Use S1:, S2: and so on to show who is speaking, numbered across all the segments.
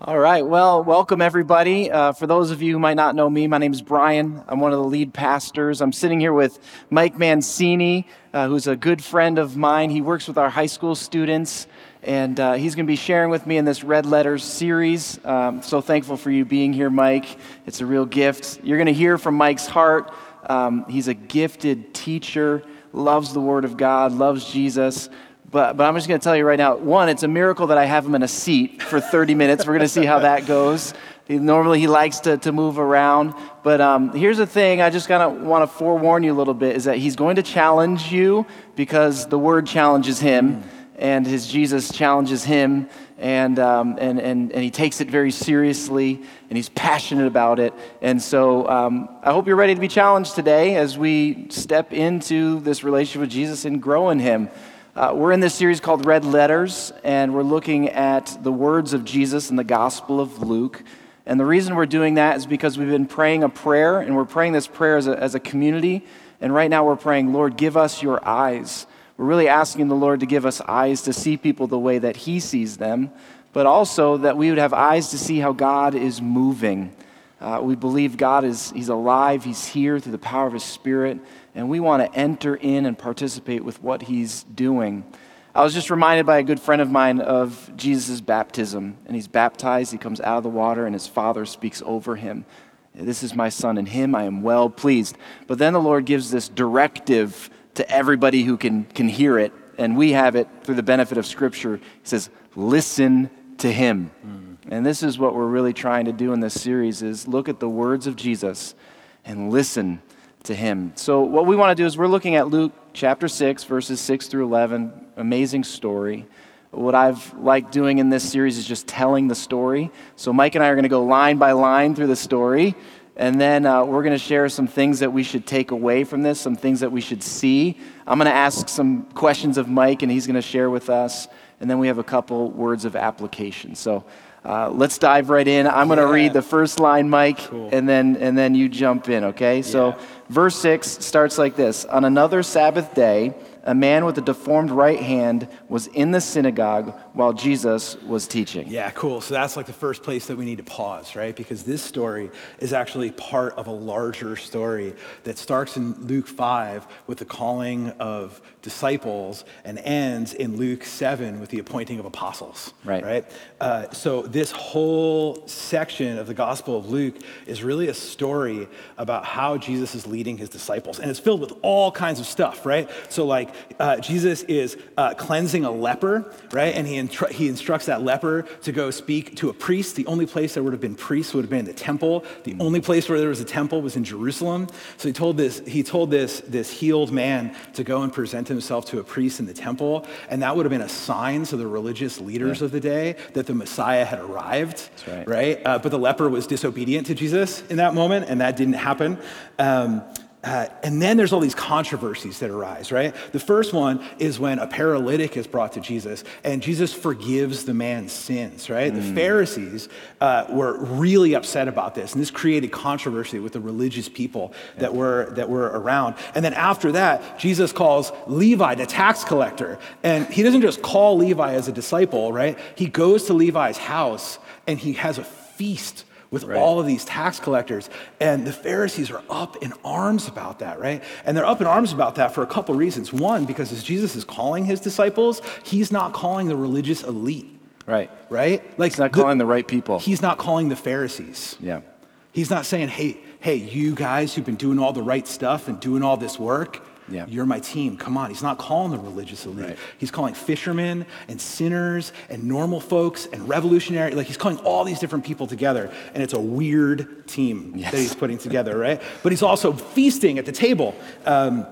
S1: All right. Well, welcome everybody. Uh, for those of you who might not know me, my name is Brian. I'm one of the lead pastors. I'm sitting here with Mike Mancini, uh, who's a good friend of mine. He works with our high school students, and uh, he's going to be sharing with me in this Red Letters series. Um, so thankful for you being here, Mike. It's a real gift. You're going to hear from Mike's heart. Um, he's a gifted teacher, loves the Word of God, loves Jesus. But, but I'm just going to tell you right now one, it's a miracle that I have him in a seat for 30 minutes. We're going to see how that goes. He, normally, he likes to, to move around. But um, here's the thing I just kind of want to forewarn you a little bit is that he's going to challenge you because the word challenges him and his Jesus challenges him. And, um, and, and, and he takes it very seriously and he's passionate about it. And so um, I hope you're ready to be challenged today as we step into this relationship with Jesus and grow in him. Uh, we're in this series called Red Letters, and we're looking at the words of Jesus in the Gospel of Luke. And the reason we're doing that is because we've been praying a prayer, and we're praying this prayer as a, as a community. And right now we're praying, Lord, give us your eyes. We're really asking the Lord to give us eyes to see people the way that He sees them, but also that we would have eyes to see how God is moving. Uh, we believe God is He's alive, He's here through the power of His Spirit and we want to enter in and participate with what he's doing. I was just reminded by a good friend of mine of Jesus' baptism, and he's baptized, he comes out of the water, and his father speaks over him. This is my son, in him I am well pleased. But then the Lord gives this directive to everybody who can, can hear it, and we have it through the benefit of Scripture. He says, Listen to him. Mm. And this is what we're really trying to do in this series is look at the words of Jesus and listen to him. So, what we want to do is we're looking at Luke chapter 6, verses 6 through 11. Amazing story. What I've liked doing in this series is just telling the story. So, Mike and I are going to go line by line through the story. And then uh, we're going to share some things that we should take away from this, some things that we should see. I'm going to ask some questions of Mike, and he's going to share with us. And then we have a couple words of application. So, uh, let's dive right in. I'm going to read the first line, Mike, cool. and then and then you jump in. Okay. So, verse six starts like this: On another Sabbath day, a man with a deformed right hand was in the synagogue while Jesus was teaching.
S2: Yeah, cool. So that's like the first place that we need to pause, right? Because this story is actually part of a larger story that starts in Luke 5 with the calling of disciples and ends in Luke 7 with the appointing of apostles.
S1: Right.
S2: Right? Uh, so this whole section of the Gospel of Luke is really a story about how Jesus is leading his disciples. And it's filled with all kinds of stuff, right? So, like, uh, Jesus is uh, cleansing a leper, right? And he, instru- he instructs that leper to go speak to a priest. The only place there would have been priests would have been in the temple. The only place where there was a temple was in Jerusalem. So he told this, he told this, this healed man to go and present himself to a priest in the temple. And that would have been a sign to the religious leaders yeah. of the day that the Messiah had arrived,
S1: right?
S2: right? Uh, but the leper was disobedient to Jesus in that moment, and that didn't happen. Um, uh, and then there's all these controversies that arise, right? The first one is when a paralytic is brought to Jesus and Jesus forgives the man's sins, right? Mm. The Pharisees uh, were really upset about this, and this created controversy with the religious people that, were, that were around. And then after that, Jesus calls Levi, the tax collector, and he doesn't just call Levi as a disciple, right? He goes to Levi's house and he has a feast with right. all of these tax collectors. And the Pharisees are up in arms about that, right? And they're up in arms about that for a couple reasons. One, because as Jesus is calling his disciples, he's not calling the religious elite.
S1: Right.
S2: Right?
S1: Like he's not calling the, the right people.
S2: He's not calling the Pharisees.
S1: Yeah.
S2: He's not saying, hey, hey, you guys who've been doing all the right stuff and doing all this work, yeah. You're my team. Come on. He's not calling the religious elite. Right. He's calling fishermen and sinners and normal folks and revolutionary. Like he's calling all these different people together. And it's a weird team yes. that he's putting together, right? But he's also feasting at the table. Um,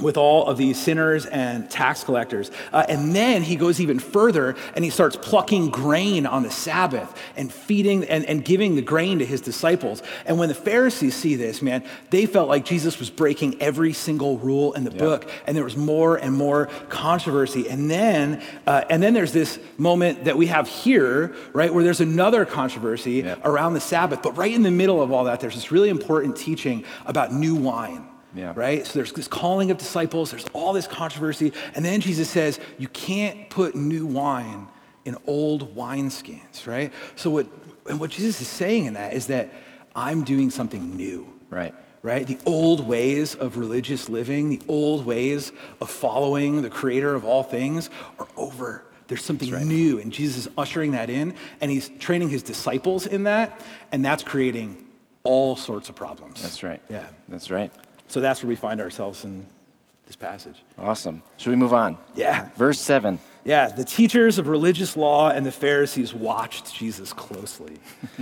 S2: with all of these sinners and tax collectors. Uh, and then he goes even further and he starts plucking grain on the Sabbath and feeding and, and giving the grain to his disciples. And when the Pharisees see this, man, they felt like Jesus was breaking every single rule in the yeah. book. And there was more and more controversy. And then, uh, and then there's this moment that we have here, right, where there's another controversy yeah. around the Sabbath. But right in the middle of all that, there's this really important teaching about new wine.
S1: Yeah.
S2: Right? So there's this calling of disciples, there's all this controversy. And then Jesus says, You can't put new wine in old wineskins, right? So what, and what Jesus is saying in that is that I'm doing something new.
S1: Right.
S2: Right? The old ways of religious living, the old ways of following the creator of all things are over. There's something right. new, and Jesus is ushering that in, and he's training his disciples in that, and that's creating all sorts of problems.
S1: That's right.
S2: Yeah.
S1: That's right.
S2: So that's where we find ourselves in this passage.
S1: Awesome. Should we move on?
S2: Yeah.
S1: Verse 7.
S2: Yeah, the teachers of religious law and the Pharisees watched Jesus closely.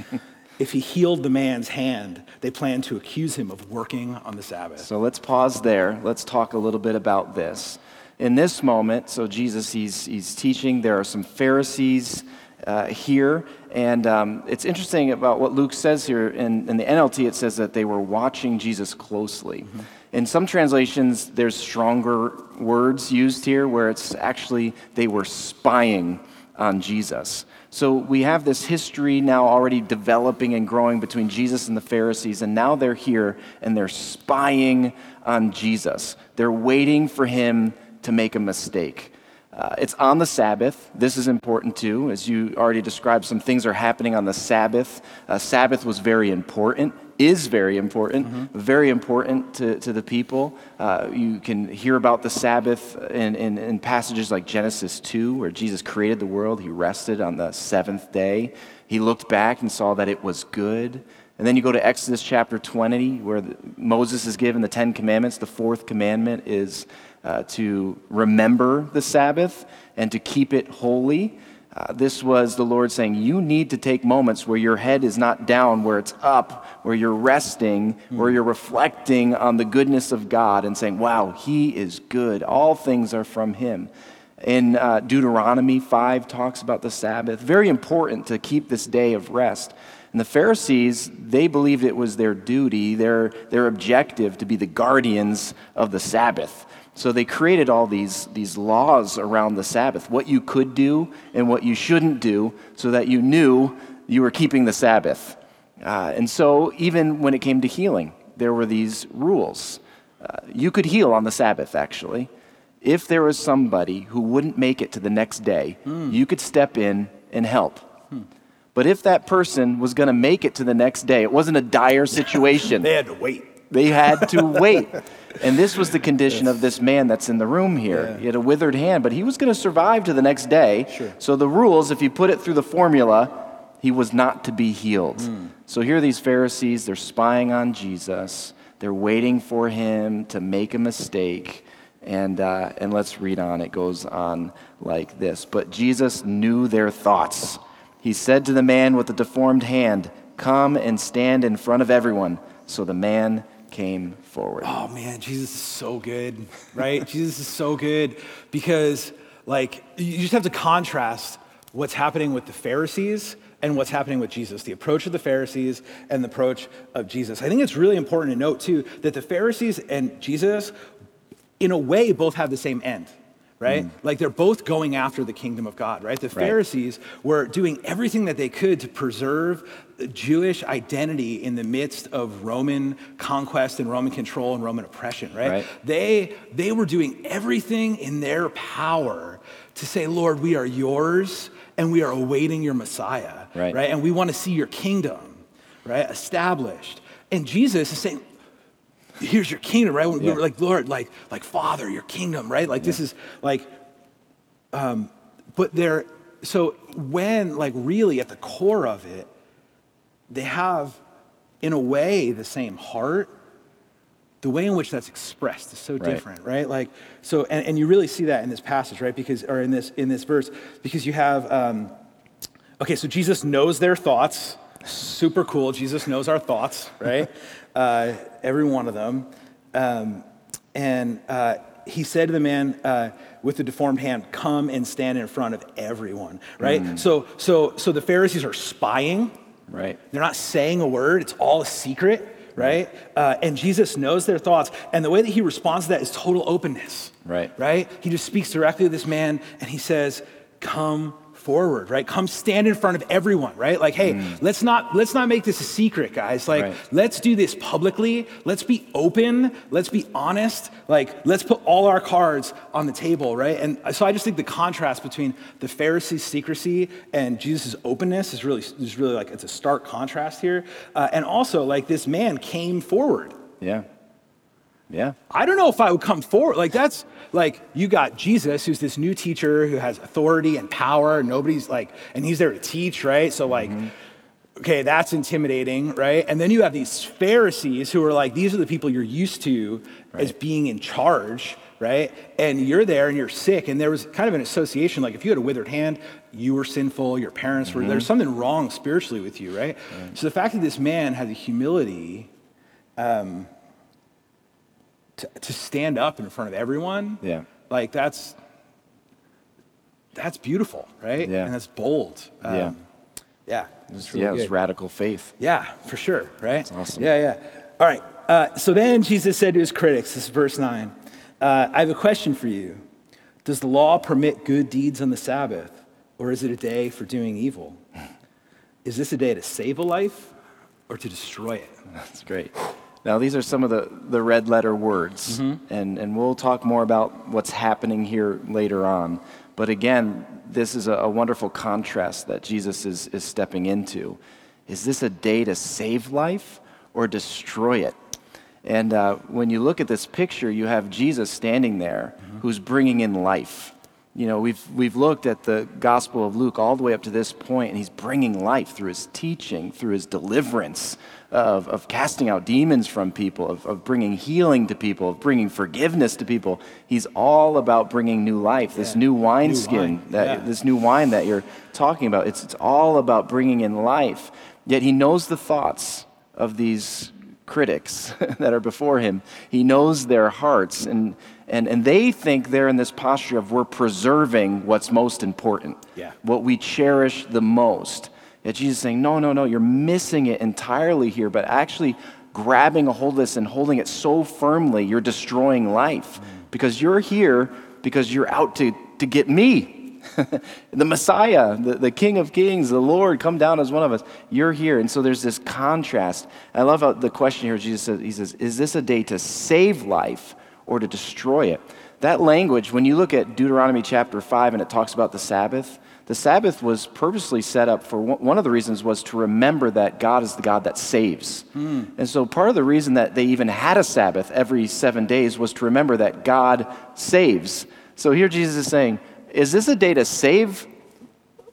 S2: if he healed the man's hand, they planned to accuse him of working on the Sabbath.
S1: So let's pause there. Let's talk a little bit about this. In this moment, so Jesus, he's, he's teaching. There are some Pharisees uh, here. And um, it's interesting about what Luke says here. In, in, the NLT, it says that they were watching Jesus closely. Mm-hmm. In some translations, there's stronger words used here where it's actually they were spying on Jesus. So we have this history now already developing and growing between Jesus and the Pharisees, and now they're here and they're spying on Jesus. They're waiting for him to make a mistake. Uh, it's on the Sabbath. This is important too. As you already described, some things are happening on the Sabbath. Uh, Sabbath was very important, is very important, mm-hmm. very important to, to the people. Uh, you can hear about the Sabbath in, in, in, passages like Genesis 2, where Jesus created the world. He rested on the seventh day. He looked back and saw that it was good. And then you go to Exodus chapter 20, where the, Moses is given the Ten Commandments. The fourth commandment is uh, to remember the Sabbath and to keep it holy. Uh, this was the Lord saying, You need to take moments where your head is not down, where it's up, where you're resting, mm. where you're reflecting on the goodness of God and saying, Wow, He is good. All things are from Him. In uh, Deuteronomy 5 talks about the Sabbath. Very important to keep this day of rest. And the Pharisees, they believed it was their duty, their, their objective to be the guardians of the Sabbath. So they created all these, these laws around the Sabbath, what you could do and what you shouldn't do, so that you knew you were keeping the Sabbath. Uh, and so, even when it came to healing, there were these rules. Uh, you could heal on the Sabbath, actually. If there was somebody who wouldn't make it to the next day, mm. you could step in and help. Hmm. But if that person was going to make it to the next day, it wasn't a dire situation.
S2: they had to wait.
S1: They had to wait. And this was the condition yes. of this man that's in the room here. Yeah. He had a withered hand, but he was going to survive to the next day.
S2: Sure.
S1: So the rules, if you put it through the formula, he was not to be healed. Mm. So here are these Pharisees, they're spying on Jesus. They're waiting for him to make a mistake. And, uh, and let's read on. It goes on like this. But Jesus knew their thoughts. He said to the man with the deformed hand, Come and stand in front of everyone. So the man came forward.
S2: Oh man, Jesus is so good, right? Jesus is so good because, like, you just have to contrast what's happening with the Pharisees and what's happening with Jesus, the approach of the Pharisees and the approach of Jesus. I think it's really important to note, too, that the Pharisees and Jesus, in a way, both have the same end right? Mm. Like they're both going after the kingdom of God, right? The Pharisees right. were doing everything that they could to preserve Jewish identity in the midst of Roman conquest and Roman control and Roman oppression, right?
S1: right?
S2: They, they were doing everything in their power to say, Lord, we are yours and we are awaiting your Messiah,
S1: right?
S2: right? And we want to see your kingdom, right, established. And Jesus is saying, here's your kingdom, right? We were like, Lord, like, like Father, your kingdom, right? Like yeah. this is like, um, but there, so when, like, really at the core of it, they have, in a way, the same heart. The way in which that's expressed is so right. different, right? Like, so, and, and you really see that in this passage, right? Because, or in this in this verse, because you have, um, okay, so Jesus knows their thoughts. Super cool. Jesus knows our thoughts, right? uh, every one of them. Um, and uh, he said to the man uh, with the deformed hand, "Come and stand in front of everyone." Right. Mm. So, so, so the Pharisees are spying.
S1: Right.
S2: They're not saying a word. It's all a secret. Right. Uh, and Jesus knows their thoughts, and the way that he responds to that is total openness.
S1: Right.
S2: Right. He just speaks directly to this man, and he says, "Come forward, right? Come stand in front of everyone, right? Like, hey, mm. let's not let's not make this a secret, guys. Like, right. let's do this publicly. Let's be open. Let's be honest. Like, let's put all our cards on the table, right? And so I just think the contrast between the Pharisees' secrecy and Jesus' openness is really is really like it's a stark contrast here. Uh, and also, like, this man came forward.
S1: Yeah. Yeah.
S2: I don't know if I would come forward. Like, that's like you got Jesus, who's this new teacher who has authority and power. Nobody's like, and he's there to teach, right? So, like, mm-hmm. okay, that's intimidating, right? And then you have these Pharisees who are like, these are the people you're used to right. as being in charge, right? And you're there and you're sick. And there was kind of an association like, if you had a withered hand, you were sinful, your parents mm-hmm. were, there's something wrong spiritually with you, right? right? So, the fact that this man had the humility, um, to, to stand up in front of everyone,
S1: yeah.
S2: like that's that's beautiful, right?
S1: Yeah.
S2: And that's bold.
S1: Um, yeah.
S2: Yeah.
S1: It's really yeah, it's radical faith.
S2: Yeah, for sure, right?
S1: That's awesome.
S2: Yeah, yeah. All right. Uh, so then Jesus said to his critics, this is verse 9, uh, I have a question for you. Does the law permit good deeds on the Sabbath, or is it a day for doing evil? Is this a day to save a life or to destroy it?
S1: That's great. Now, these are some of the, the red letter words, mm-hmm. and, and we'll talk more about what's happening here later on. But again, this is a, a wonderful contrast that Jesus is, is stepping into. Is this a day to save life or destroy it? And uh, when you look at this picture, you have Jesus standing there mm-hmm. who's bringing in life. You know, we've, we've looked at the Gospel of Luke all the way up to this point, and he's bringing life through his teaching, through his deliverance, of, of casting out demons from people, of, of bringing healing to people, of bringing forgiveness to people. He's all about bringing new life, this yeah. new wineskin, wine. that, yeah. this new wine that you're talking about. It's, it's all about bringing in life. Yet he knows the thoughts of these critics that are before him. He knows their hearts, and, and, and they think they're in this posture of we're preserving what's most important,
S2: yeah.
S1: what we cherish the most. Yet Jesus is saying, no, no, no, you're missing it entirely here, but actually grabbing a hold of this and holding it so firmly, you're destroying life because you're here because you're out to, to get me. the Messiah, the, the King of Kings, the Lord, come down as one of us. You're here. And so there's this contrast. I love how the question here, Jesus says, He says, Is this a day to save life or to destroy it? That language, when you look at Deuteronomy chapter 5 and it talks about the Sabbath, the Sabbath was purposely set up for one of the reasons was to remember that God is the God that saves. Mm. And so part of the reason that they even had a Sabbath every seven days was to remember that God saves. So here Jesus is saying, Is this a day to save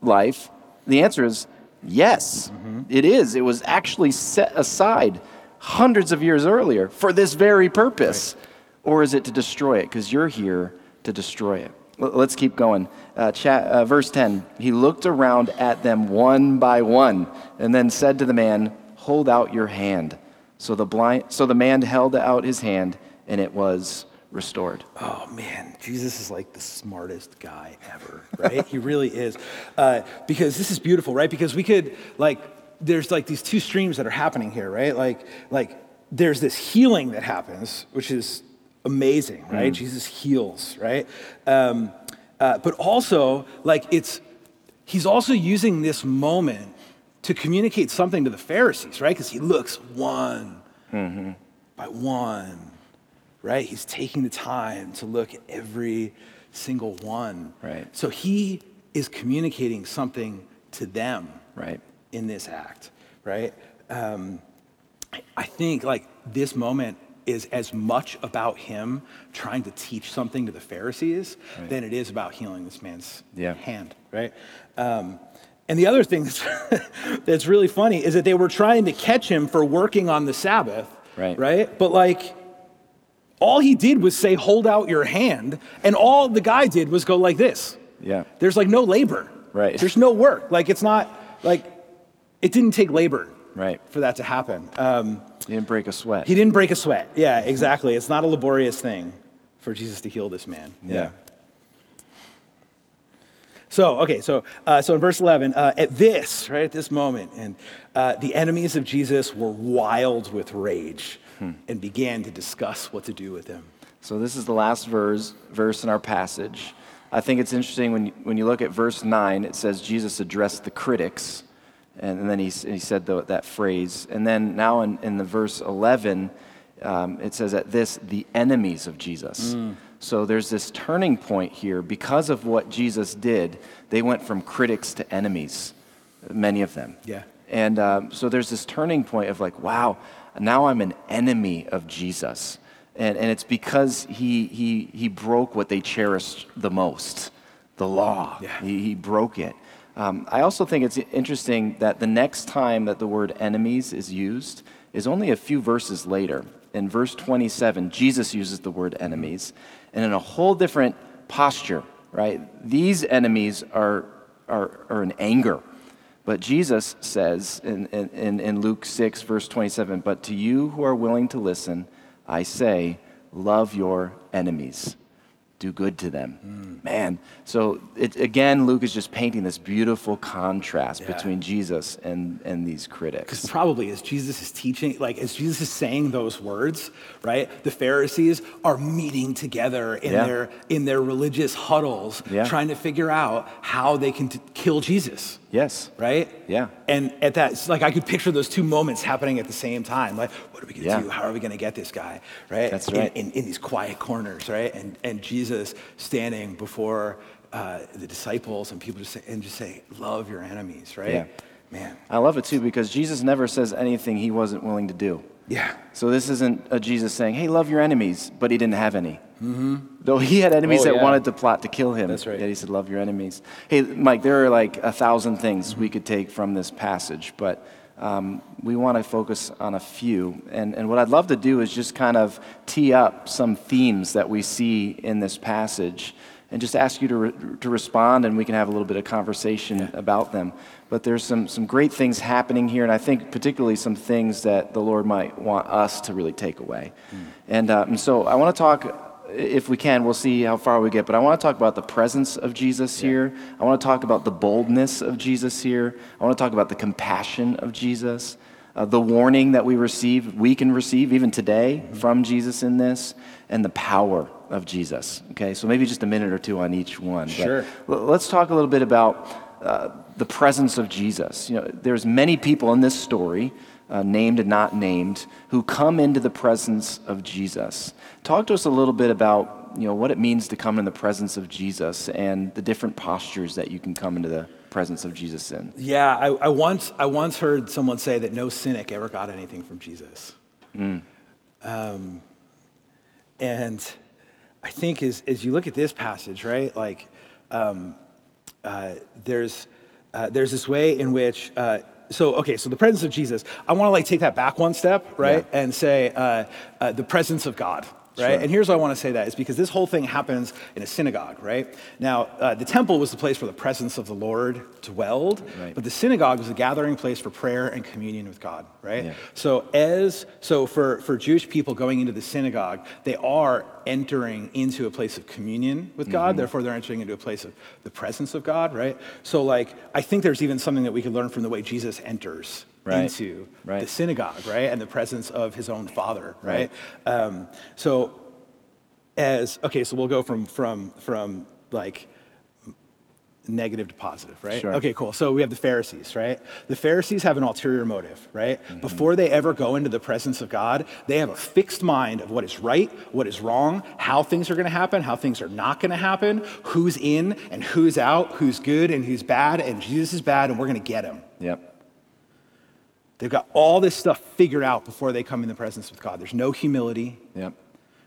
S1: life? The answer is yes, mm-hmm. it is. It was actually set aside hundreds of years earlier for this very purpose. Right. Or is it to destroy it? Because you're here to destroy it. Let's keep going. Uh, chat, uh, verse 10 He looked around at them one by one and then said to the man, Hold out your hand. So the, blind, so the man held out his hand and it was restored.
S2: Oh man, Jesus is like the smartest guy ever, right? he really is. Uh, because this is beautiful, right? Because we could, like, there's like these two streams that are happening here, right? Like, like there's this healing that happens, which is amazing, right? Mm. Jesus heals, right? Um, uh, but also, like, it's, he's also using this moment to communicate something to the Pharisees, right? Because he looks one mm-hmm. by one, right? He's taking the time to look at every single one.
S1: Right.
S2: So he is communicating something to them,
S1: right,
S2: in this act, right? Um, I think like this moment is as much about him trying to teach something to the Pharisees right. than it is about healing this man's
S1: yeah.
S2: hand, right? Um, and the other thing that's, that's really funny is that they were trying to catch him for working on the Sabbath,
S1: right?
S2: Right? But like, all he did was say, "Hold out your hand," and all the guy did was go like this.
S1: Yeah.
S2: There's like no labor.
S1: Right.
S2: There's no work. Like it's not like it didn't take labor.
S1: Right.
S2: For that to happen. Um,
S1: he didn't break a sweat.
S2: He didn't break a sweat. Yeah, exactly. It's not a laborious thing for Jesus to heal this man.
S1: Yeah. yeah.
S2: So, okay, so, uh, so in verse 11, uh, at this, right, at this moment, and uh, the enemies of Jesus were wild with rage hmm. and began to discuss what to do with him.
S1: So, this is the last verse, verse in our passage. I think it's interesting when you, when you look at verse 9, it says Jesus addressed the critics, and, and then he, he said the, that phrase. And then now in, in the verse 11, um, it says at this, the enemies of Jesus. Mm. So there's this turning point here. Because of what Jesus did, they went from critics to enemies, many of them.
S2: Yeah.
S1: And um, so there's this turning point of like, wow, now I'm an enemy of Jesus. And, and it's because he, he, he broke what they cherished the most the law. Yeah. He, he broke it. Um, I also think it's interesting that the next time that the word enemies is used is only a few verses later. In verse 27, Jesus uses the word enemies, and in a whole different posture, right? These enemies are, are, are in anger. But Jesus says in, in, in Luke 6, verse 27, But to you who are willing to listen, I say, love your enemies do good to them. Mm. Man, so it, again, Luke is just painting this beautiful contrast yeah. between Jesus and, and these critics.
S2: Because probably as Jesus is teaching, like as Jesus is saying those words, right, the Pharisees are meeting together in, yeah. their, in their religious huddles, yeah. trying to figure out how they can t- kill Jesus.
S1: Yes.
S2: Right?
S1: Yeah.
S2: And at that, like I could picture those two moments happening at the same time. Like, what are we going to do? How are we going to get this guy? Right?
S1: That's right.
S2: In, in, in, these quiet corners, right? And, and Jesus standing before uh, the disciples and people just say, and just say, love your enemies, right?
S1: Yeah.
S2: Man.
S1: I love it too because Jesus never says anything he wasn't willing to do.
S2: Yeah.
S1: So this isn't a Jesus saying, hey, love your enemies, but he didn't have any. Mm-hmm. Though he had enemies oh, that yeah. wanted to plot to kill him.
S2: That's right.
S1: Yet he said, love your enemies. Hey, Mike, there are like a thousand things mm-hmm. we could take from this passage, but um, we want to focus on a few. And, and what I'd love to do is just kind of tee up some themes that we see in this passage and just ask you to, re- to respond and we can have a little bit of conversation yeah. about them. But there's some, some great things happening here, and I think particularly some things that the Lord might want us to really take away. Mm. And, uh, and so I want to talk if we can, we'll see how far we get. But I want to talk about the presence of Jesus yeah. here. I want to talk about the boldness of Jesus here. I want to talk about the compassion of Jesus, uh, the warning that we receive, we can receive even today mm-hmm. from Jesus in this, and the power of Jesus. Okay, so maybe just a minute or two on each one.
S2: Sure.
S1: But let's talk a little bit about uh, the presence of Jesus. You know, there's many people in this story, uh, named and not named, who come into the presence of Jesus. Talk to us a little bit about you know what it means to come in the presence of Jesus and the different postures that you can come into the presence of Jesus in.
S2: Yeah, I, I once I once heard someone say that no cynic ever got anything from Jesus. Mm. Um, and I think as, as you look at this passage, right, like um, uh, there's, uh, there's this way in which, uh, so, okay, so the presence of Jesus, I want to like take that back one step, right, yeah. and say uh, uh, the presence of God right? Sure. And here's why I want to say that is because this whole thing happens in a synagogue, right? Now, uh, the temple was the place where the presence of the Lord dwelled, right. but the synagogue was a gathering place for prayer and communion with God, right? Yeah. So as so for for Jewish people going into the synagogue, they are entering into a place of communion with God. Mm-hmm. Therefore, they're entering into a place of the presence of God, right? So, like, I think there's even something that we could learn from the way Jesus enters right. into right. the synagogue, right? And the presence of his own father, right? right. Um, so as okay, so we'll go from from from like negative to positive, right?
S1: Sure.
S2: Okay, cool. So we have the Pharisees, right? The Pharisees have an ulterior motive, right? Mm-hmm. Before they ever go into the presence of God, they have a fixed mind of what is right, what is wrong, how things are going to happen, how things are not going to happen, who's in and who's out, who's good and who's bad, and Jesus is bad, and we're going to get him.
S1: Yep.
S2: They've got all this stuff figured out before they come in the presence of God. There's no humility.
S1: Yep.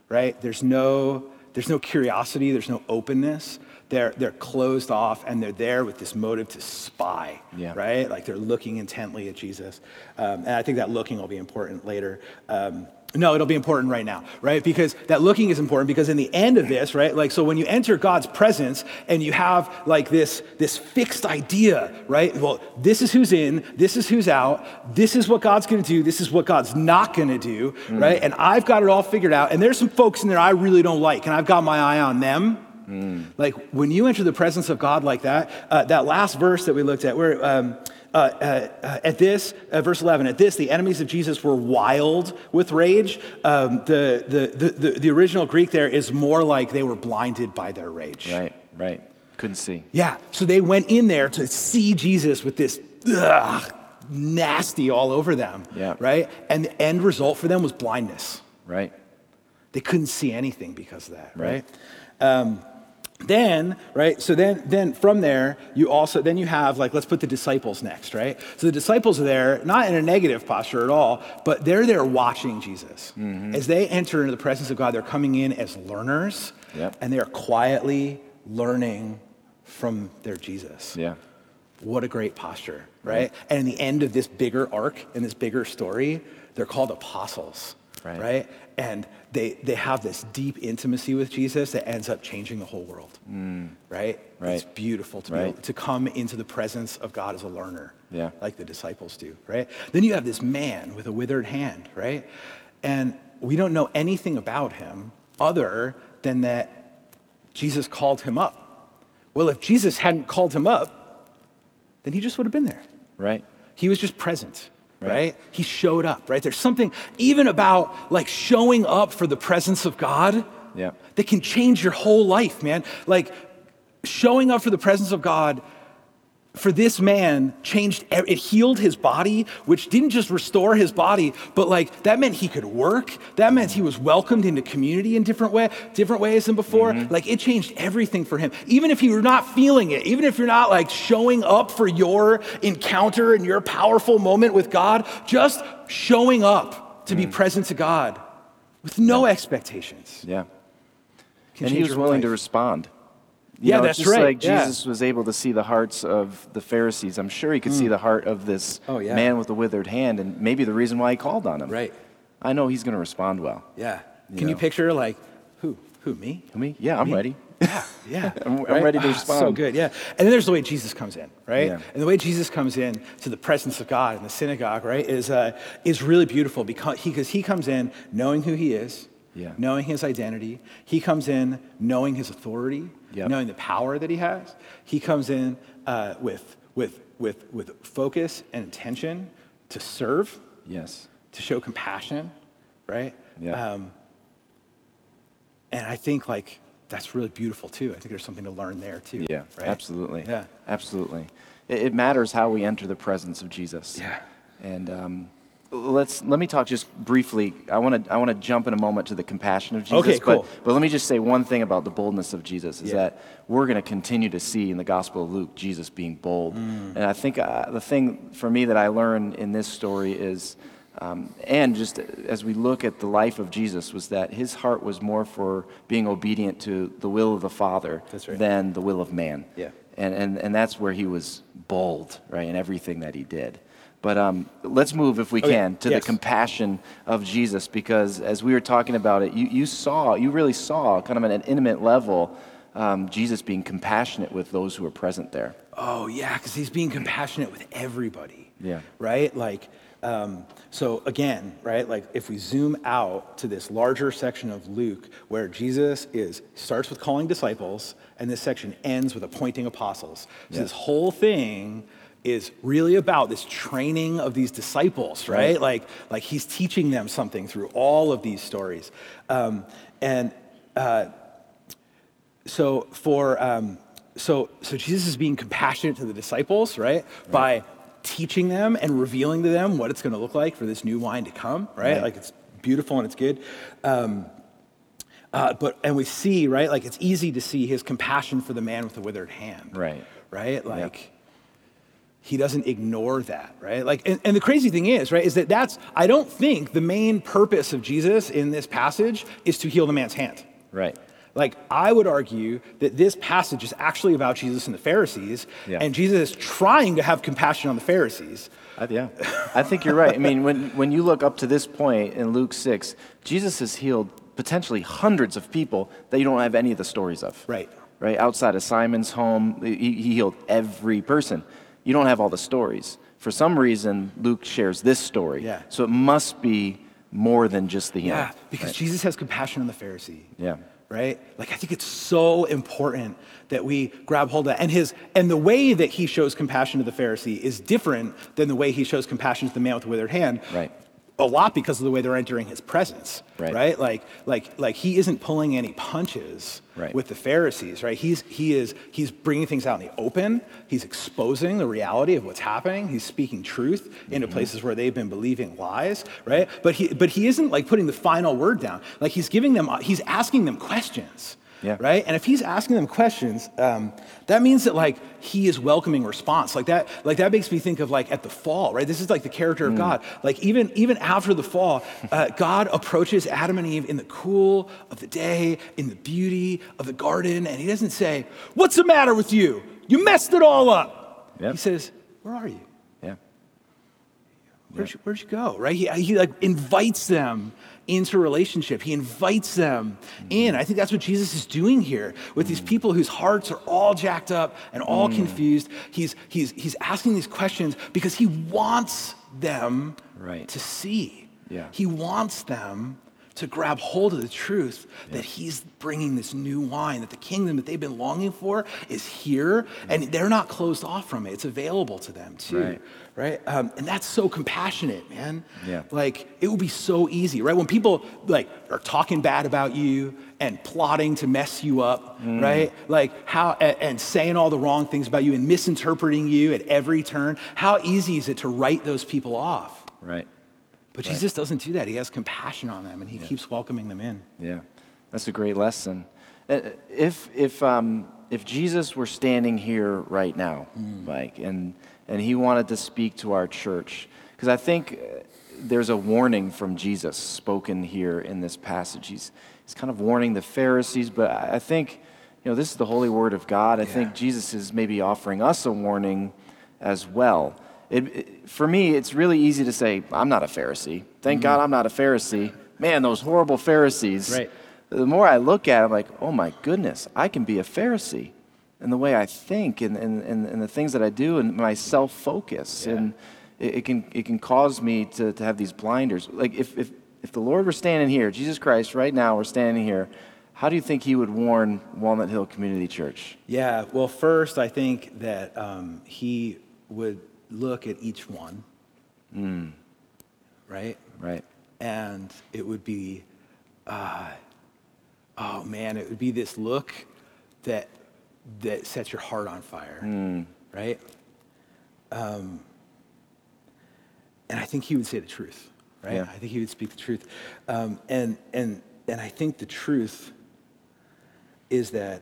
S2: Right? There's no there's no curiosity, there's no openness. They're, they're closed off and they're there with this motive to spy,
S1: yeah.
S2: right? Like they're looking intently at Jesus. Um, and I think that looking will be important later. Um, no, it'll be important right now, right? Because that looking is important because in the end of this, right? Like, so when you enter God's presence and you have like this, this fixed idea, right? Well, this is who's in, this is who's out, this is what God's gonna do, this is what God's not gonna do, mm. right? And I've got it all figured out. And there's some folks in there I really don't like, and I've got my eye on them. Mm. Like, when you enter the presence of God like that, uh, that last verse that we looked at, where, um, uh, uh, at this, uh, verse 11, at this, the enemies of Jesus were wild with rage. Um, the, the, the, the, original Greek there is more like they were blinded by their rage.
S1: Right. Right. Couldn't see.
S2: Yeah. So they went in there to see Jesus with this ugh, nasty all over them.
S1: Yeah.
S2: Right? And the end result for them was blindness.
S1: Right.
S2: They couldn't see anything because of that,
S1: Right.
S2: right? Um, then, right? So then, then from there, you also then you have like let's put the disciples next, right? So the disciples are there, not in a negative posture at all, but they're there watching Jesus
S1: Mm-hmm.
S2: as they enter into the presence of God. They're coming in as learners,
S1: Yep.
S2: and they are quietly learning from their Jesus.
S1: Yeah.
S2: What a great posture, right? And in the end of this bigger arc, and this bigger story, they're called apostles,
S1: Right.
S2: right? And they, they have this deep intimacy with Jesus that ends up changing the whole world, mm. right? It's beautiful to, be
S1: Right.
S2: able to come into the presence of God as a learner,
S1: Yeah.
S2: like the disciples do, right? Then you have this man with a withered hand, right? And we don't know anything about him other than that Jesus called him up. Well, if Jesus hadn't called him up, then he just would have been there.
S1: Right.
S2: He was just present,
S1: Right.
S2: right. He showed up, right? There's something even about like showing up for the presence of God
S1: Yeah.
S2: that can change your whole life, man. Like showing up for the presence of God for this man changed it healed his body which didn't just restore his body but like that meant he could work. That meant he was welcomed into community in different way different ways than before. Mm-hmm. Like it changed everything for him. Even if you're not feeling it even if you're not like showing up for your encounter and your powerful moment with god just showing up to be mm. present to god with no expectations
S1: Yeah. and he was willing to respond. You
S2: Yeah,
S1: know,
S2: that's
S1: just
S2: right,
S1: like
S2: yeah.
S1: Jesus was able to see the hearts of the Pharisees. I'm sure he could see the heart of this
S2: Oh, yeah.
S1: man with the withered hand, and maybe the reason why he called on him.
S2: right
S1: I know he's going to respond well.
S2: yeah can you picture like who who me
S1: Me? Yeah, I'm
S2: Me?
S1: ready.
S2: Yeah, yeah.
S1: I'm- I'm ready to
S2: Ah, So
S1: respond.
S2: good, yeah. And then there's the way Jesus comes in, right?
S1: Yeah.
S2: And the way Jesus comes in to the presence of God in the synagogue, right, is, uh, is really beautiful because he, because he comes in knowing who he is,
S1: Yeah.
S2: knowing his identity. He comes in knowing his authority,
S1: Yep.
S2: knowing the power that he has. He comes in uh, with, with, with, with focus and intention to serve,
S1: Yes.
S2: to show compassion, right?
S1: Yeah.
S2: Um, and I think like that's really beautiful too. I think there's something to learn there too.
S1: Yeah,
S2: right?
S1: absolutely.
S2: Yeah.
S1: Absolutely. It, it matters how we enter the presence of Jesus.
S2: Yeah.
S1: And um, let's let me talk just briefly. I want to I want to jump in a moment to the compassion of Jesus.
S2: Okay, cool.
S1: But, but let me just say one thing about the boldness of Jesus is
S2: Yeah.
S1: that we're going to continue to see in the Gospel of Luke Jesus being bold.
S2: Mm.
S1: And I think uh, the thing for me that I learned in this story is. Um, and just as we look at the life of Jesus, was that his heart was more for being obedient to the will of the Father
S2: right.
S1: than the will of man.
S2: Yeah.
S1: And, and, and that's where he was bold, right, in everything that he did. But um, let's move, if we
S2: Okay,
S1: can, to
S2: yes.
S1: the compassion of Jesus, because as we were talking about it, you, you saw, you really saw, kind of at an intimate level, um, Jesus being compassionate with those who were present there.
S2: Oh yeah, because he's being compassionate with everybody.
S1: Yeah.
S2: Right? Like, um, so again, right? Like if we zoom out to this larger section of Luke where Jesus is starts with calling disciples, and this section ends with appointing apostles. So
S1: Yeah.
S2: this whole thing is really about this training of these disciples, right?
S1: Right.
S2: Like, like he's teaching them something through all of these stories. Um, and uh, so for um, so so Jesus is being compassionate to the disciples, right? By teaching them and revealing to them what it's going to look like for this new wine to come, right?
S1: Right.
S2: Like it's beautiful and it's good. Um, uh, but and we see right, like it's easy to see his compassion for the man with the withered hand,
S1: Right.
S2: Right, like. He doesn't ignore that, right? Like, and, and the crazy thing is, right, is that that's, I don't think the main purpose of Jesus in this passage is to heal the man's hand.
S1: Right.
S2: Like, I would argue that this passage is actually about Jesus and the Pharisees,
S1: Yeah.
S2: and Jesus is trying to have compassion on the Pharisees.
S1: I, yeah, I think you're right. I mean, when, when you look up to this point in Luke 6, Jesus has healed potentially hundreds of people that you don't have any of the stories of.
S2: Right.
S1: Right? Outside of Simon's home, he, he healed every person. You don't have all the stories. For some reason, Luke shares this story.
S2: Yeah.
S1: So it must be more than just the healing.
S2: Yeah, because Jesus has compassion on the Pharisee.
S1: Yeah.
S2: Right? Like I think it's so important that we grab hold of that. And his and the way that he shows compassion to the Pharisee is different than the way he shows compassion to the man with the withered hand.
S1: Right.
S2: A lot because of the way they're entering his presence, right? right? Like, like, like he isn't pulling any punches right. with the Pharisees, right? He's, he is, he's bringing things out in the open. He's exposing the reality of what's happening. He's speaking truth mm-hmm. into places where they've been believing lies, right? But he, but he isn't like putting the final word down. Like he's giving them, he's asking them questions. Yeah. Right? And if he's asking them questions, um, that means that like he is welcoming response. Like that, like that makes me think of like at the fall, right? This is like the character of mm. God. Like even, even after the fall, uh, God approaches Adam and Eve in the cool of the day, in the beauty of the garden, and he doesn't say, What's the matter with you? You messed it all up. Yep. He says, Where are you?
S1: Yeah.
S2: Where'd, you, where'd you go? Right? He, he like invites them into relationship. He invites them in. I think that's what Jesus is doing here with these people whose hearts are all jacked up and all mm. confused. He's, he's, he's asking these questions because he wants them right. to see. Yeah. He wants them to grab hold of the truth yeah. that he's bringing this new wine, that the kingdom that they've been longing for is here, and they're not closed off from it. It's available to them too. Right right? Um, and that's so compassionate, man. Yeah. Like it would be so easy, right? When people like are talking bad about you and plotting to mess you up, mm. right? Like how and, and, saying all the wrong things about you and misinterpreting you at every turn. How easy is it to write those people off?
S1: Right.
S2: But
S1: right.
S2: Jesus doesn't do that. He has compassion on them and he yeah. keeps welcoming them in.
S1: Yeah. That's a great lesson. Uh, if if um, if Jesus were standing here right now, mm. Mike, and and he wanted to speak to our church. Because I think uh, there's a warning from Jesus spoken here in this passage. He's, he's kind of warning the Pharisees, but I think, you know, this is the holy word of God. I yeah. think Jesus is maybe offering us a warning as well. It, it, for me, it's really easy to say, I'm not a Pharisee. Thank mm-hmm. God I'm not a Pharisee. Man, those horrible Pharisees. Right. The more I look at it, I'm like, oh my goodness, I can be a Pharisee and the way I think and, and, and, and the things that I do and my self focus. Yeah. And it, it, can, it can cause me to, to have these blinders. Like, if, if, if the Lord were standing here, Jesus Christ, right now, we're standing here, how do you think he would warn Walnut Hill Community Church?
S2: Yeah, well, first, I think that um, he would look at each one, mm. right?
S1: Right.
S2: And it would be, uh, oh man, it would be this look that that sets your heart on fire, mm. right? Um, and I think he would say the truth, right? Yeah. I think he would speak the truth. Um, and, and, and I think the truth is that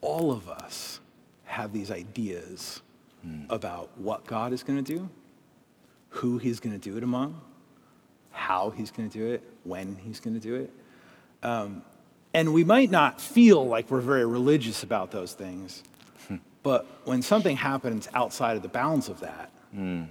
S2: all of us have these ideas mm. about what God is going to do, who he's going to do it among, how he's going to do it, when he's going to do it. Um, and we might not feel like we're very religious about those things, hmm. but when something happens outside of the bounds of that, mm.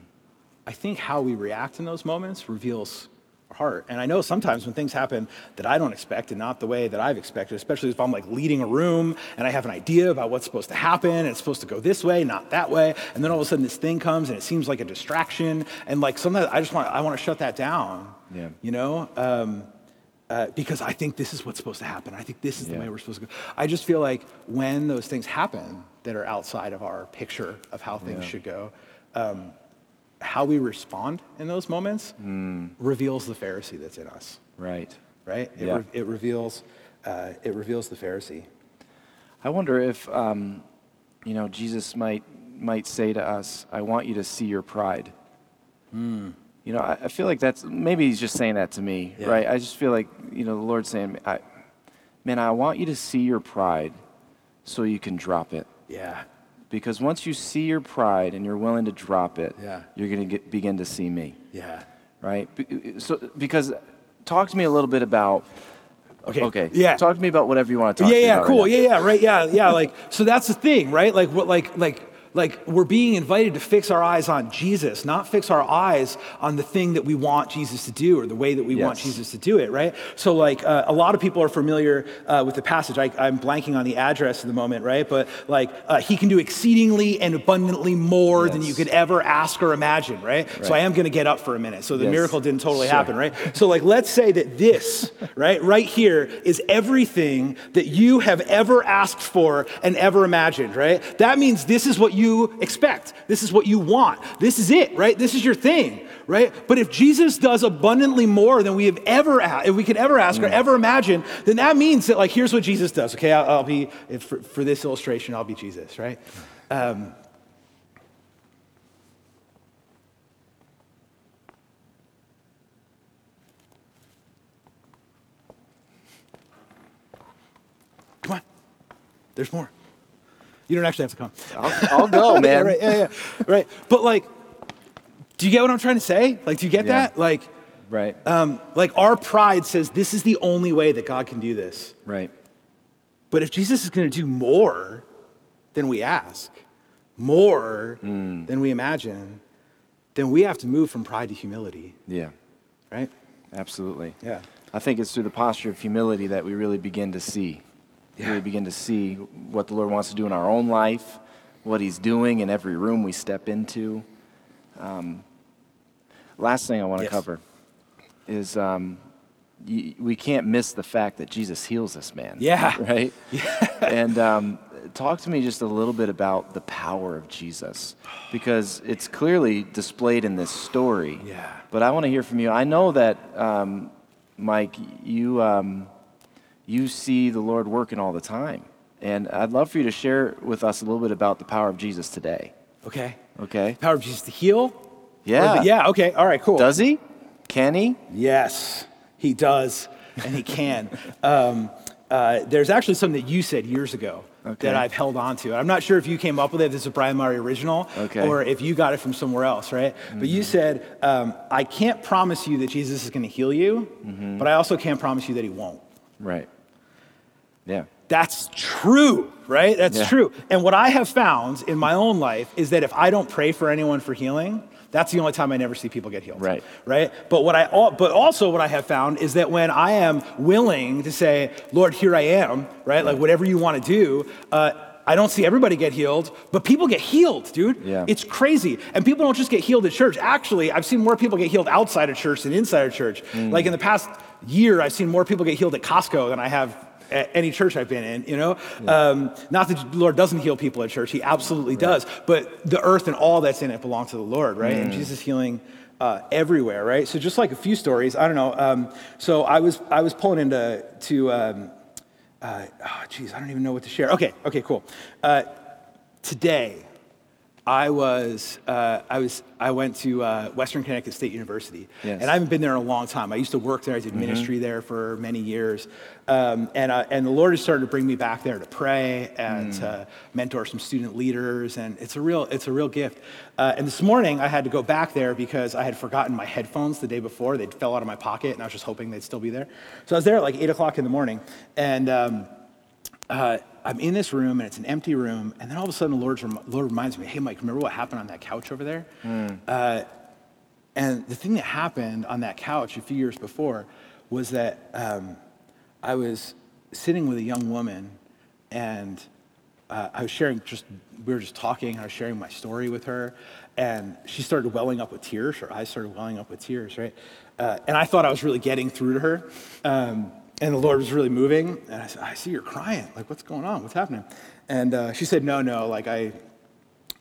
S2: I think how we react in those moments reveals our heart. And I know sometimes when things happen that I don't expect and not the way that I've expected, especially if I'm like leading a room and I have an idea about what's supposed to happen and it's supposed to go this way, not that way, and then all of a sudden this thing comes and it seems like a distraction, and like sometimes I just want I want to shut that down. Yeah. You know. Um, uh, because I think this is what's supposed to happen. I think this is yeah. the way we're supposed to go. I just feel like when those things happen that are outside of our picture of how things yeah. should go, um, how we respond in those moments mm. reveals the Pharisee that's in us.
S1: Right.
S2: Right. It, yeah. re- it reveals. Uh, it reveals the Pharisee.
S1: I wonder if um, you know Jesus might might say to us, "I want you to see your pride." Mm. You know, I, I, feel like that's maybe he's just saying that to me, yeah. right? I just feel like, you know, the Lord's saying, I, man, I want you to see your pride so you can drop it.
S2: Yeah.
S1: Because once you see your pride and you're willing to drop it, yeah. you're going to begin to see me.
S2: Yeah.
S1: Right? Uh, so, because talk to me a little bit about Okay. Okay.
S2: Yeah.
S1: Talk to me about whatever you want to talk
S2: yeah, yeah. Cool.
S1: Right
S2: yeah, yeah, right. Yeah, yeah. Like, so that's the thing, right? Like, what, like, like, like we're being invited to fix our eyes on Jesus, not fix our eyes on the thing that we want Jesus to do or the way that we yes. want Jesus to do it, right? So, like, uh, a lot of people are familiar uh, with the passage. I, am blanking on the address at the moment, right? But, like, uh, he can do exceedingly and abundantly more yes. than you could ever ask or imagine, right? right. So, I am going to get up for a minute. So, the yes. miracle didn't totally sure. happen, right? So, like, let's say that this, right, right here is everything that you have ever asked for and ever imagined, right? That means this is what you you expect. This is what you want. This is it, right? This is your thing, right? But if Jesus does abundantly more than we have ever, if we could ever ask or ever imagine, then that means that, like, here's what Jesus does, okay? I'll, I'll be, for, for, this illustration, I'll be Jesus, right? Um, Come on. There's more. You don't actually have to come.
S1: I'll, I'll go, man.
S2: yeah, right, yeah, yeah. Right. But like, do you get what I'm trying to say? Like, do you get yeah. that? Like,
S1: right.
S2: Um, like our pride says this is the only way that God can do this.
S1: Right.
S2: But if Jesus is going to do more than we ask, more mm. than we imagine, then we have to move from pride to humility.
S1: Yeah.
S2: Right?
S1: Absolutely.
S2: Yeah.
S1: I think it's through the posture of humility that we really begin to see yeah. really begin to see what the Lord wants to do in our own life, what He's doing in every room we step into. Um, last thing I want to yes. cover is um, y- we can't miss the fact that Jesus heals this man.
S2: Yeah.
S1: Right?
S2: Yeah.
S1: and um, talk to me just a little bit about the power of Jesus because it's clearly displayed in this story.
S2: Yeah.
S1: But I want to hear from you. I know that, um, Mike, you um, you see the Lord working all the time. And I'd love for you to share with us a little bit about the power of Jesus today.
S2: Okay.
S1: Okay.
S2: Power of Jesus to heal?
S1: Yeah.
S2: The, yeah, okay. All right, cool.
S1: Does he? Can he?
S2: Yes, he does, and he can. um, uh, there's actually something that you said years ago okay. that I've held on to. I'm not sure if you came up with it, this is a Brian Murray original,
S1: okay.
S2: or if you got it from somewhere else, right? Mm-hmm. But you mm-hmm. said, um, I can't promise you that Jesus is going to heal you, mm-hmm. but I also can't promise you that he won't.
S1: Right. Yeah.
S2: That's true, right? That's yeah. true. And what I have found in my own life is that if I don't pray for anyone for healing, that's the only time I never see people get healed.
S1: Right.
S2: Right. But what I but also what I have found is that when I am willing to say, Lord, here I am, right? right. Like whatever you want to do. Uh, I don't see everybody get healed, but people get healed, dude.
S1: Yeah.
S2: It's crazy. And people don't just get healed at church. Actually, I've seen more people get healed outside of church than inside of church. Mm. Like in the past year, I've seen more people get healed at Costco than I have any church I've been in, you know? Yeah. Um, not that the Lord doesn't heal people at church, He absolutely right. does, but the earth and all that's in it belong to the Lord, right? Mm. And Jesus healing uh, everywhere, right? So just like a few stories, I don't know. Um, so I was, I was pulling into, to, um, uh, oh, geez, I don't even know what to share. Okay, okay, cool. Uh, today, I was, uh, I was, I went to uh, Western Connecticut State University,
S1: yes.
S2: and I haven't been there in a long time. I used to work there. I did mm-hmm. ministry there for many years, um, and uh, and the Lord has started to bring me back there to pray and mm. to mentor some student leaders, and it's a real, it's a real gift. Uh, and this morning I had to go back there because I had forgotten my headphones the day before. They fell out of my pocket, and I was just hoping they'd still be there. So I was there at like eight o'clock in the morning, and. Um, uh, I'm in this room and it's an empty room, and then all of a sudden the Lord, Lord reminds me, hey, Mike, remember what happened on that couch over there? Mm. Uh, and the thing that happened on that couch a few years before was that um, I was sitting with a young woman, and uh, I was sharing just, we were just talking, I was sharing my story with her, and she started welling up with tears, her eyes started welling up with tears, right? Uh, and I thought I was really getting through to her. Um, and the Lord was really moving. And I said, I see you're crying. Like, what's going on? What's happening? And uh, she said, No, no, like I,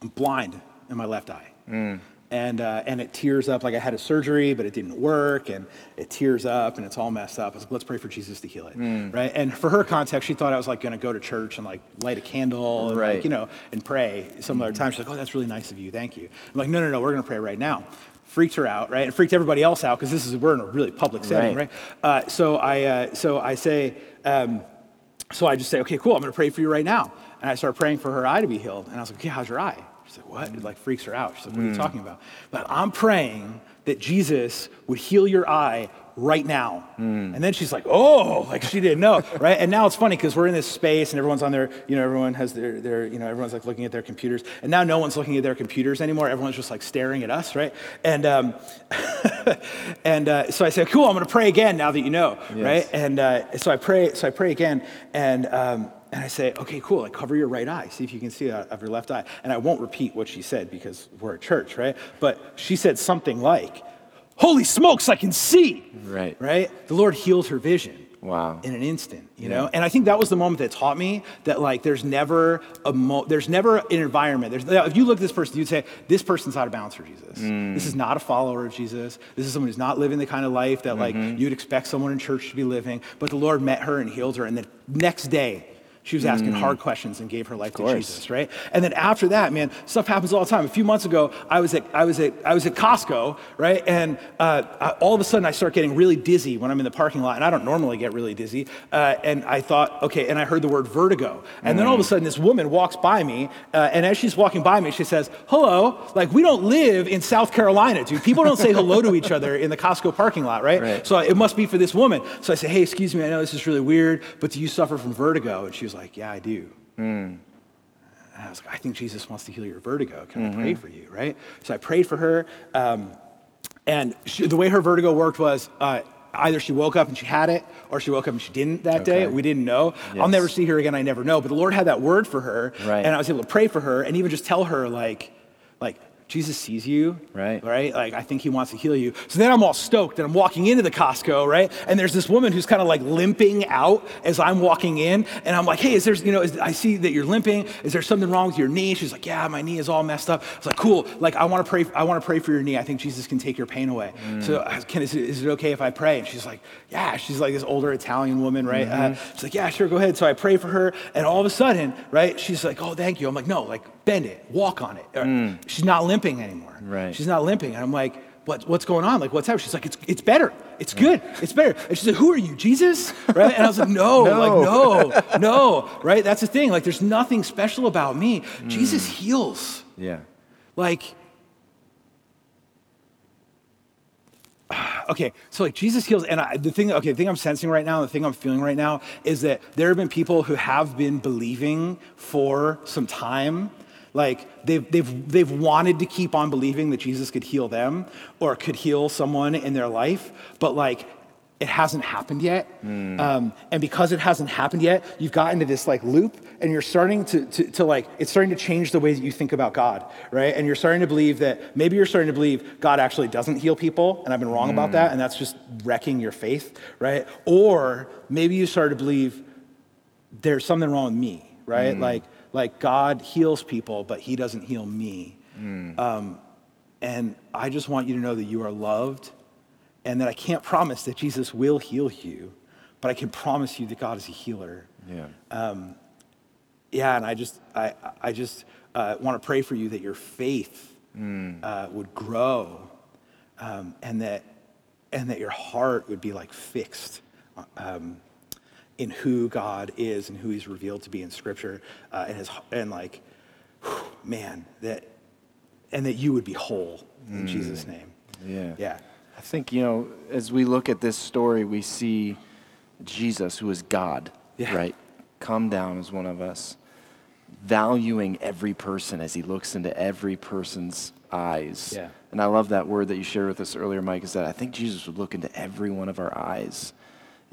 S2: I'm blind in my left eye. Mm. And, uh, and it tears up like I had a surgery, but it didn't work. And it tears up and it's all messed up. I was like, let's pray for Jesus to heal it. Mm. Right. And for her context, she thought I was like going to go to church and like light a candle and
S1: right.
S2: like, you know, and pray some mm-hmm. other time. She's like, oh, that's really nice of you. Thank you. I'm like, no, no, no, we're going to pray right now freaked her out, right? And freaked everybody else out because this is we're in a really public setting, right? right? Uh, so I uh, so I say, um, so I just say, okay, cool, I'm going to pray for you right now, and I start praying for her eye to be healed, and I was like, okay, how's your eye? She's like, what? It like freaks her out. She's like, what are you mm. talking about? But I'm praying that Jesus would heal your eye right now. Mm. And then she's like, oh, like she didn't know, right? And now it's funny because we're in this space and everyone's on their, you know, everyone has their, their, you know, everyone's like looking at their computers. And now no one's looking at their computers anymore. Everyone's just like staring at us, right? And, um, and uh, so I said, cool, I'm going to pray again now that you know, yes. right? And uh, so I pray, so I pray again. And, um, and I say, okay, cool, like cover your right eye, see if you can see out of your left eye. And I won't repeat what she said because we're at church, right? But she said something like, holy smokes, I can see.
S1: Right.
S2: Right? The Lord healed her vision.
S1: Wow.
S2: In an instant, you yeah. know? And I think that was the moment that taught me that like there's never a mo- there's never an environment. There's if you look at this person, you'd say, this person's out of bounds for Jesus. Mm. This is not a follower of Jesus. This is someone who's not living the kind of life that like mm-hmm. you'd expect someone in church to be living. But the Lord met her and healed her. And the next day, she was asking mm. hard questions and gave her life to Jesus, right? And then after that, man, stuff happens all the time. A few months ago, I was at I was at I was at Costco, right? And uh, I, all of a sudden, I start getting really dizzy when I'm in the parking lot, and I don't normally get really dizzy. Uh, and I thought, okay, and I heard the word vertigo, and mm. then all of a mm. sudden, this woman walks by me, uh, and as she's walking by me, she says, "Hello." Like we don't live in South Carolina, dude. People don't say hello to each other in the Costco parking lot, right? right? So it must be for this woman. So I say, "Hey, excuse me, I know this is really weird, but do you suffer from vertigo?" And she was like, Yeah, I do. Mm. I was like, I think Jesus wants to heal your vertigo. Can mm-hmm. I pray for you, right? So I prayed for her. Um, and she, the way her vertigo worked was uh, either she woke up and she had it, or she woke up and she didn't that okay. day. We didn't know. Yes. I'll never see her again. I never know. But the Lord had that word for her, right. and I was able to pray for her and even just tell her like, like Jesus sees you,
S1: right?
S2: Right? Like, I think he wants to heal you. So then I'm all stoked and I'm walking into the Costco, right? And there's this woman who's kind of like limping out as I'm walking in. And I'm like, hey, is there, you know, is, I see that you're limping. Is there something wrong with your knee? She's like, yeah, my knee is all messed up. It's like, cool. Like, I want to pray, I want to pray for your knee. I think Jesus can take your pain away. Mm. So can, is, it, is, it okay if I pray? And she's like, yeah. She's like this older Italian woman, right? Mm-hmm. Uh, she's like, yeah, sure, go ahead. So I pray for her. And all of a sudden, right, she's like, oh, thank you. I'm like, no, like, bend it, walk on it. Mm. She's not limping anymore.
S1: Right.
S2: She's not limping. And I'm like, what, what's going on? Like, what's happening? She's like, it's, it's better. It's good. It's better. And she said, who are you, Jesus? Right? And I was like, no, no. like, no, no, right? That's the thing. Like, there's nothing special about me. Mm. Jesus heals.
S1: Yeah.
S2: Like, okay, so like Jesus heals, and I, the thing, okay, the thing I'm sensing right now, the thing I'm feeling right now is that there have been people who have been believing for some time, like they've, they've, they've wanted to keep on believing that Jesus could heal them or could heal someone in their life, but like it hasn't happened yet. Mm. Um, and because it hasn't happened yet, you've got into this like loop and you're starting to, to, to, like, it's starting to change the way that you think about God, right? And you're starting to believe that maybe you're starting to believe God actually doesn't heal people and I've been wrong mm. about that and that's just wrecking your faith, right? Or maybe you start to believe there's something wrong with me, right? Mm. Like, like God heals people, but He doesn't heal me. Mm. Um, and I just want you to know that you are loved and that I can't promise that Jesus will heal you, but I can promise you that God is a healer.
S1: Yeah.
S2: Um, yeah, and I just, I, I just uh, want to pray for you that your faith mm. uh, would grow um, and, that, and that your heart would be like fixed. Um, in who God is and who He's revealed to be in Scripture, uh, and his and like, whew, man, that and that you would be whole in mm. Jesus' name.
S1: Yeah,
S2: yeah.
S1: I think you know as we look at this story, we see Jesus, who is God, yeah. right, come down as one of us, valuing every person as He looks into every person's eyes.
S2: Yeah.
S1: And I love that word that you shared with us earlier, Mike, is that I think Jesus would look into every one of our eyes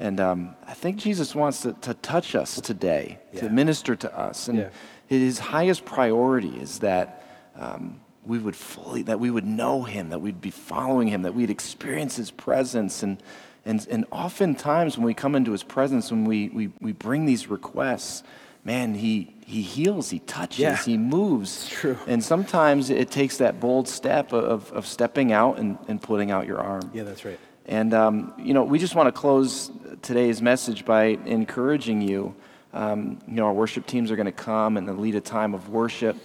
S1: and um, I think Jesus wants to, to touch us today, yeah. to minister to us. And yeah. his highest priority is that um, we would fully, that we would know him, that we'd be following him, that we'd experience his presence. And, and, and oftentimes when we come into his presence, when we, we, we bring these requests, man, he, he heals, he touches, yeah. he moves.
S2: It's true.
S1: And sometimes it takes that bold step of, of stepping out and, and putting out your arm.
S2: Yeah, that's right.
S1: And, um, you know, we just want to close today's message by encouraging you. Um, you know, our worship teams are going to come and lead a time of worship.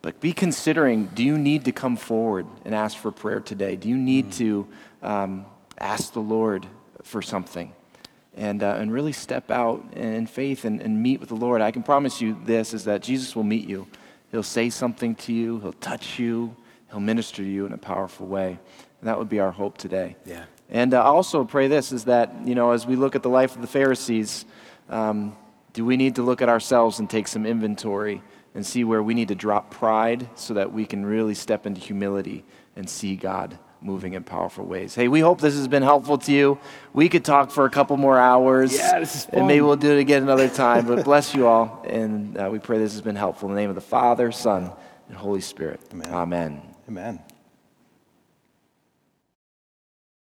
S1: But be considering do you need to come forward and ask for prayer today? Do you need mm. to um, ask the Lord for something? And, uh, and really step out in faith and, and meet with the Lord. I can promise you this is that Jesus will meet you. He'll say something to you, He'll touch you, He'll minister to you in a powerful way. And that would be our hope today.
S2: Yeah.
S1: And uh, also pray this is that, you know, as we look at the life of the Pharisees, um, do we need to look at ourselves and take some inventory and see where we need to drop pride so that we can really step into humility and see God moving in powerful ways. Hey, we hope this has been helpful to you. We could talk for a couple more hours.
S2: Yeah, this is fun.
S1: And maybe we'll do it again another time. but bless you all. And uh, we pray this has been helpful. In the name of the Father, Son, and Holy Spirit.
S2: Amen.
S1: Amen.
S2: Amen.